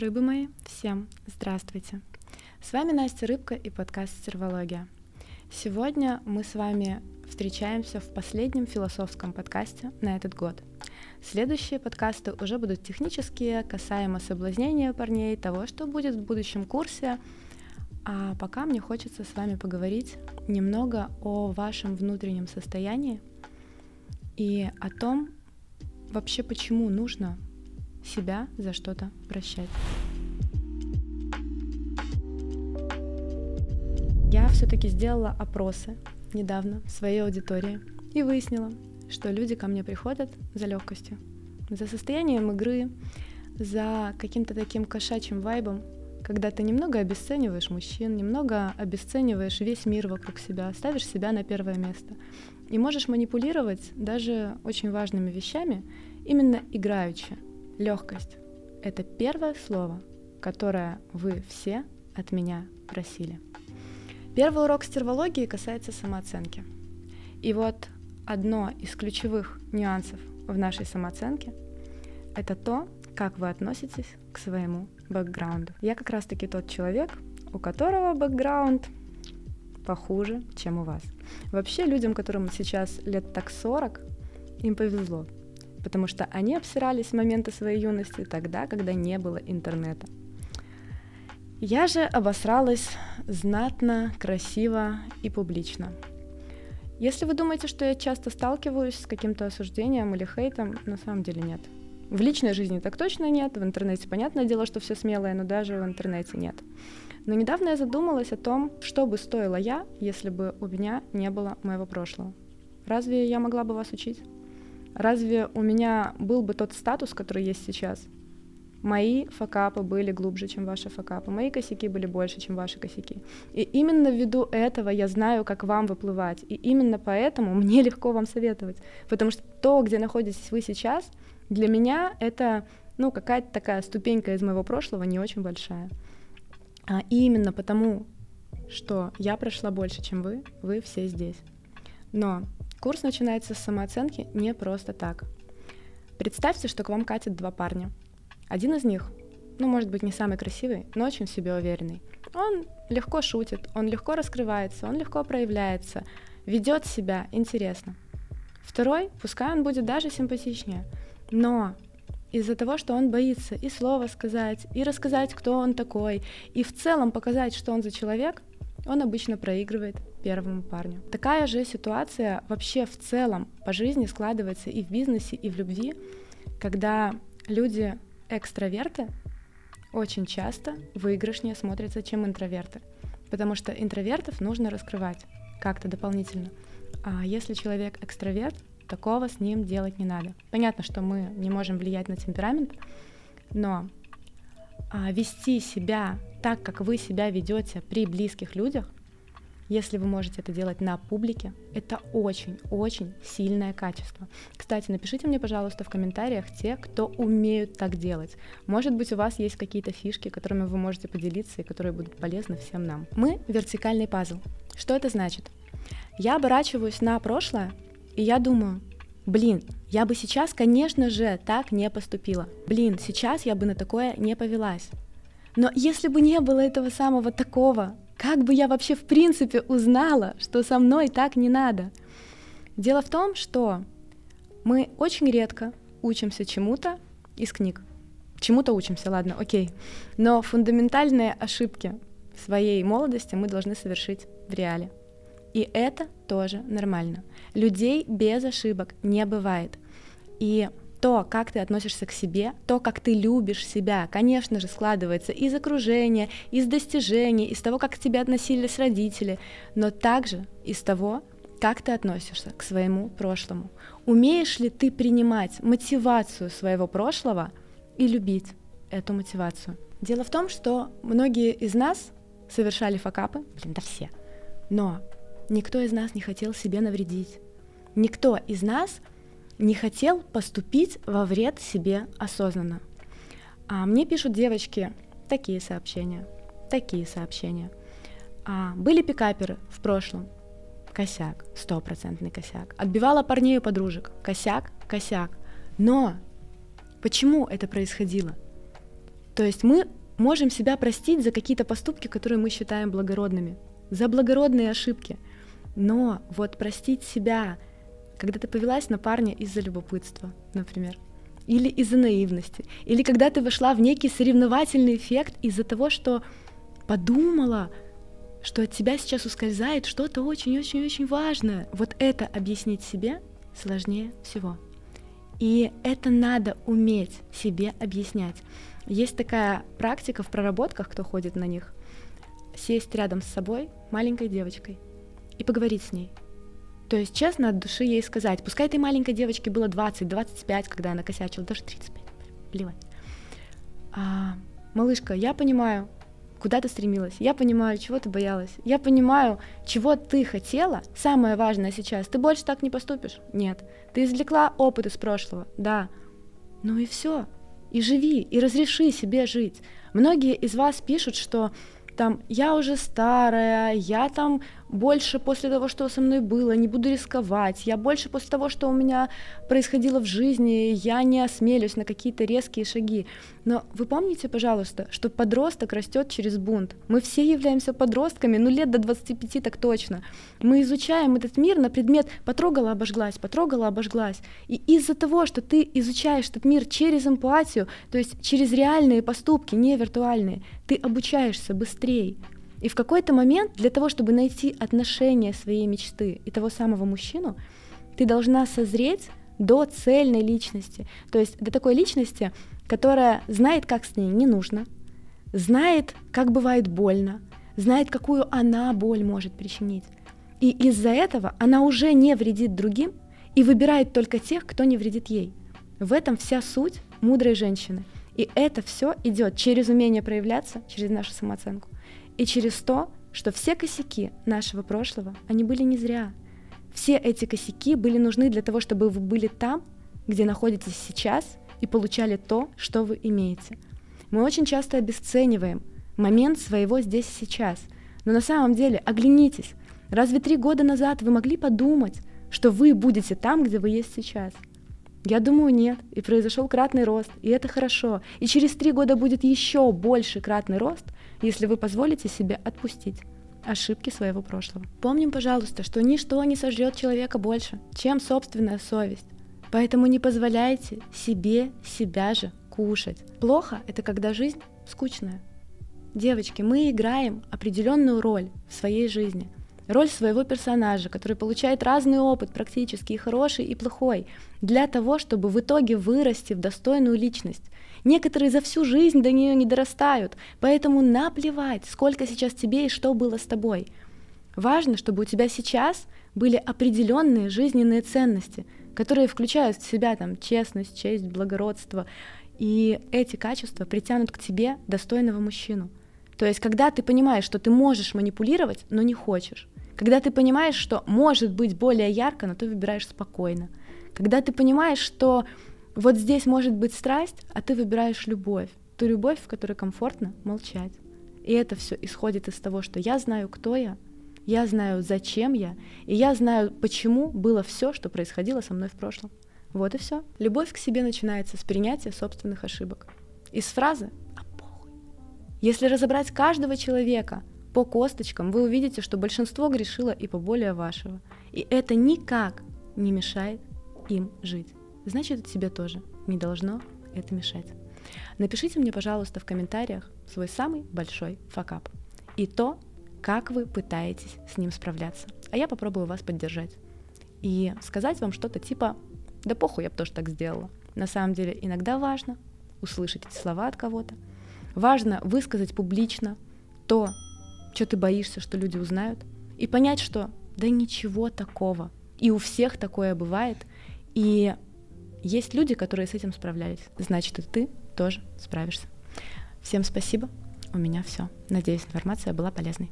Рыбы мои, всем здравствуйте! С вами Настя Рыбка и подкаст «Стервология». Сегодня мы с вами встречаемся в последнем философском подкасте на этот год. Следующие подкасты уже будут технические, касаемо соблазнения парней, того, что будет в будущем курсе. А пока мне хочется с вами поговорить немного о вашем внутреннем состоянии и о том, вообще почему нужно себя за что-то прощать. Я все-таки сделала опросы недавно в своей аудитории и выяснила, что люди ко мне приходят за легкостью, за состоянием игры, за каким-то таким кошачьим вайбом, когда ты немного обесцениваешь мужчин, немного обесцениваешь весь мир вокруг себя, ставишь себя на первое место. И можешь манипулировать даже очень важными вещами, именно играючи. Легкость — это первое слово, которое вы все от меня просили. Первый урок стервологии касается самооценки. И вот одно из ключевых нюансов в нашей самооценке — это то, как вы относитесь к своему бэкграунду. Я как раз-таки тот человек, у которого бэкграунд похуже, чем у вас. Вообще людям, которым сейчас лет так 40, им повезло, потому что они обсирались с момента своей юности тогда, когда не было интернета. Я же обосралась знатно, красиво и публично. Если вы думаете, что я часто сталкиваюсь с каким-то осуждением или хейтом, на самом деле нет. В личной жизни так точно нет, в интернете понятное дело, что все смелое, но даже в интернете нет. Но недавно я задумалась о том, что бы стоила я, если бы у меня не было моего прошлого. Разве я могла бы вас учить? Разве у меня был бы тот статус, который есть сейчас? Мои факапы были глубже, чем ваши факапы. Мои косяки были больше, чем ваши косяки. И именно ввиду этого я знаю, как вам выплывать. И именно поэтому мне легко вам советовать. Потому что то, где находитесь вы сейчас, для меня это ну, какая-то такая ступенька из моего прошлого не очень большая. А именно потому, что я прошла больше, чем вы, вы все здесь. Но курс начинается с самооценки не просто так. Представьте, что к вам катят два парня — один из них, ну, может быть, не самый красивый, но очень в себе уверенный. Он легко шутит, он легко раскрывается, он легко проявляется, ведет себя интересно. Второй, пускай он будет даже симпатичнее, но из-за того, что он боится и слова сказать, и рассказать, кто он такой, и в целом показать, что он за человек, он обычно проигрывает первому парню. Такая же ситуация вообще в целом по жизни складывается и в бизнесе, и в любви, когда люди экстраверты очень часто выигрышнее смотрятся, чем интроверты, потому что интровертов нужно раскрывать как-то дополнительно. А если человек экстраверт, такого с ним делать не надо. Понятно, что мы не можем влиять на темперамент, но вести себя так, как вы себя ведете при близких людях, если вы можете это делать на публике, это очень-очень сильное качество. Кстати, напишите мне, пожалуйста, в комментариях те, кто умеют так делать. Может быть, у вас есть какие-то фишки, которыми вы можете поделиться и которые будут полезны всем нам. Мы — вертикальный пазл. Что это значит? Я оборачиваюсь на прошлое, и я думаю, блин, я бы сейчас, конечно же, так не поступила. Блин, сейчас я бы на такое не повелась. Но если бы не было этого самого такого, как бы я вообще в принципе узнала, что со мной так не надо? Дело в том, что мы очень редко учимся чему-то из книг. Чему-то учимся, ладно, окей. Но фундаментальные ошибки своей молодости мы должны совершить в реале. И это тоже нормально. Людей без ошибок не бывает. И то, как ты относишься к себе, то, как ты любишь себя, конечно же, складывается из окружения, из достижений, из того, как к тебе относились родители, но также из того, как ты относишься к своему прошлому. Умеешь ли ты принимать мотивацию своего прошлого и любить эту мотивацию? Дело в том, что многие из нас совершали факапы, блин, да все, но никто из нас не хотел себе навредить. Никто из нас не хотел поступить во вред себе осознанно. А мне пишут девочки такие сообщения, такие сообщения. А, были пикаперы в прошлом, косяк, стопроцентный косяк. Отбивала парней и подружек, косяк, косяк. Но почему это происходило? То есть мы можем себя простить за какие-то поступки, которые мы считаем благородными, за благородные ошибки. Но вот простить себя, когда ты повелась на парня из-за любопытства, например, или из-за наивности, или когда ты вошла в некий соревновательный эффект из-за того, что подумала, что от тебя сейчас ускользает что-то очень-очень-очень важное. Вот это объяснить себе сложнее всего. И это надо уметь себе объяснять. Есть такая практика в проработках, кто ходит на них, сесть рядом с собой, маленькой девочкой, и поговорить с ней. То есть честно от души ей сказать, пускай этой маленькой девочке было 20-25, когда она косячила, даже 35, плевать. А, малышка, я понимаю, куда ты стремилась, я понимаю, чего ты боялась, я понимаю, чего ты хотела. Самое важное сейчас, ты больше так не поступишь? Нет. Ты извлекла опыт из прошлого? Да. Ну и все. И живи, и разреши себе жить. Многие из вас пишут, что там я уже старая, я там больше после того, что со мной было, не буду рисковать, я больше после того, что у меня происходило в жизни, я не осмелюсь на какие-то резкие шаги. Но вы помните, пожалуйста, что подросток растет через бунт. Мы все являемся подростками, ну лет до 25 так точно. Мы изучаем этот мир на предмет потрогала, обожглась, потрогала, обожглась. И из-за того, что ты изучаешь этот мир через эмпатию, то есть через реальные поступки, не виртуальные, ты обучаешься быстрее. И в какой-то момент для того, чтобы найти отношения своей мечты и того самого мужчину, ты должна созреть до цельной личности. То есть до такой личности, которая знает, как с ней не нужно, знает, как бывает больно, знает, какую она боль может причинить. И из-за этого она уже не вредит другим и выбирает только тех, кто не вредит ей. В этом вся суть мудрой женщины. И это все идет через умение проявляться, через нашу самооценку и через то, что все косяки нашего прошлого, они были не зря. Все эти косяки были нужны для того, чтобы вы были там, где находитесь сейчас, и получали то, что вы имеете. Мы очень часто обесцениваем момент своего здесь и сейчас. Но на самом деле, оглянитесь, разве три года назад вы могли подумать, что вы будете там, где вы есть сейчас? Я думаю, нет. И произошел кратный рост, и это хорошо. И через три года будет еще больше кратный рост, если вы позволите себе отпустить ошибки своего прошлого. Помним, пожалуйста, что ничто не сожрет человека больше, чем собственная совесть. Поэтому не позволяйте себе себя же кушать. Плохо — это когда жизнь скучная. Девочки, мы играем определенную роль в своей жизни — роль своего персонажа, который получает разный опыт, практически и хороший, и плохой, для того, чтобы в итоге вырасти в достойную личность. Некоторые за всю жизнь до нее не дорастают, поэтому наплевать, сколько сейчас тебе и что было с тобой. Важно, чтобы у тебя сейчас были определенные жизненные ценности, которые включают в себя там честность, честь, благородство, и эти качества притянут к тебе достойного мужчину. То есть, когда ты понимаешь, что ты можешь манипулировать, но не хочешь, когда ты понимаешь, что может быть более ярко, но ты выбираешь спокойно. Когда ты понимаешь, что вот здесь может быть страсть, а ты выбираешь любовь. Ту любовь, в которой комфортно молчать. И это все исходит из того, что я знаю, кто я, я знаю, зачем я, и я знаю, почему было все, что происходило со мной в прошлом. Вот и все. Любовь к себе начинается с принятия собственных ошибок. Из фразы «а похуй». Если разобрать каждого человека по косточкам, вы увидите, что большинство грешило и поболее вашего. И это никак не мешает им жить. Значит, тебе тоже не должно это мешать. Напишите мне, пожалуйста, в комментариях свой самый большой факап и то, как вы пытаетесь с ним справляться. А я попробую вас поддержать и сказать вам что-то типа «Да похуй, я бы тоже так сделала». На самом деле иногда важно услышать эти слова от кого-то, важно высказать публично то, что ты боишься, что люди узнают, и понять, что да ничего такого. И у всех такое бывает. И есть люди, которые с этим справлялись. Значит, и ты тоже справишься. Всем спасибо. У меня все. Надеюсь, информация была полезной.